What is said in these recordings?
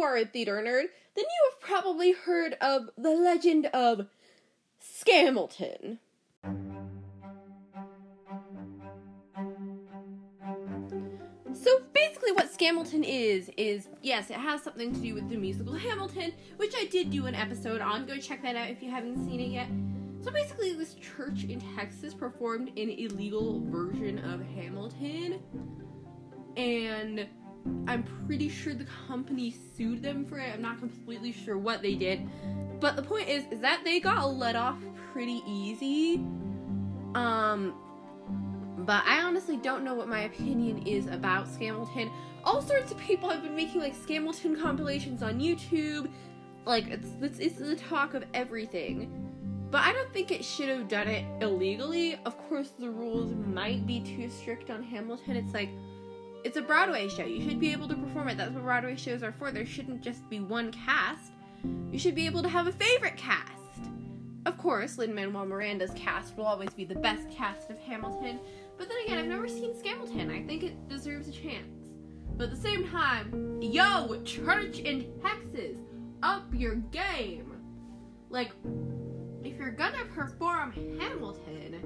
you are a theater nerd, then you have probably heard of the legend of Scamilton. So basically, what Scamilton is, is yes, it has something to do with the musical Hamilton, which I did do an episode on. Go check that out if you haven't seen it yet. So basically, this church in Texas performed an illegal version of Hamilton, and I'm pretty sure the company sued them for it. I'm not completely sure what they did, but the point is, is that they got let off pretty easy. Um, but I honestly don't know what my opinion is about Scamilton. All sorts of people have been making like Scamilton compilations on YouTube. Like it's it's, it's the talk of everything. But I don't think it should have done it illegally. Of course, the rules might be too strict on Hamilton. It's like it's a Broadway show. You should be able to perform it. That's what Broadway shows are for. There shouldn't just be one cast. You should be able to have a favorite cast. Of course, Lin Manuel Miranda's cast will always be the best cast of Hamilton. But then again, I've never seen Scamilton. I think it deserves a chance. But at the same time, yo, church in Texas, up your game. Like, if you're gonna perform Hamilton,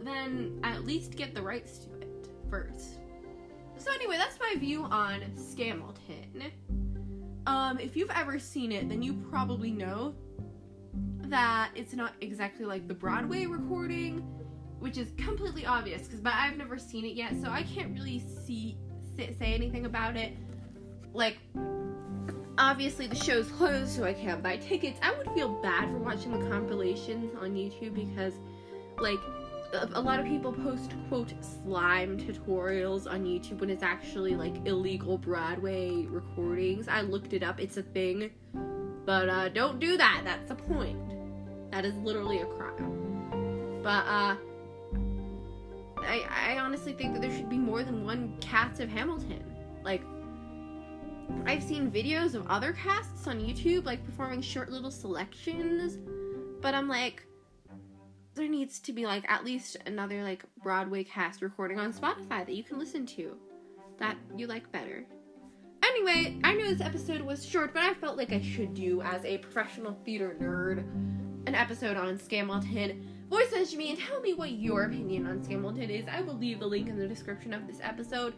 then at least get the rights to it first. So anyway, that's my view on Scamilton. Um, if you've ever seen it, then you probably know that it's not exactly like the Broadway recording which is completely obvious because but I've never seen it yet, so I can't really see say, anything about it. Like obviously the show's closed, so I can't buy tickets. I would feel bad for watching the compilations on YouTube because like a lot of people post quote slime tutorials on YouTube when it's actually like illegal Broadway recordings. I looked it up, it's a thing. But uh, don't do that. That's the point. That is literally a crime. But uh I, I honestly think that there should be more than one cast of Hamilton. Like, I've seen videos of other casts on YouTube, like performing short little selections, but I'm like, there needs to be like at least another like Broadway cast recording on Spotify that you can listen to that you like better. Anyway, I know this episode was short, but I felt like I should do as a professional theater nerd an episode on Scamilton voice message me and tell me what your opinion on Scamilton is. I will leave the link in the description of this episode.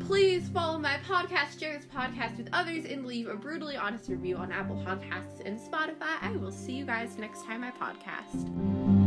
Please follow my podcast, share this podcast with others, and leave a brutally honest review on Apple Podcasts and Spotify. I will see you guys next time I podcast.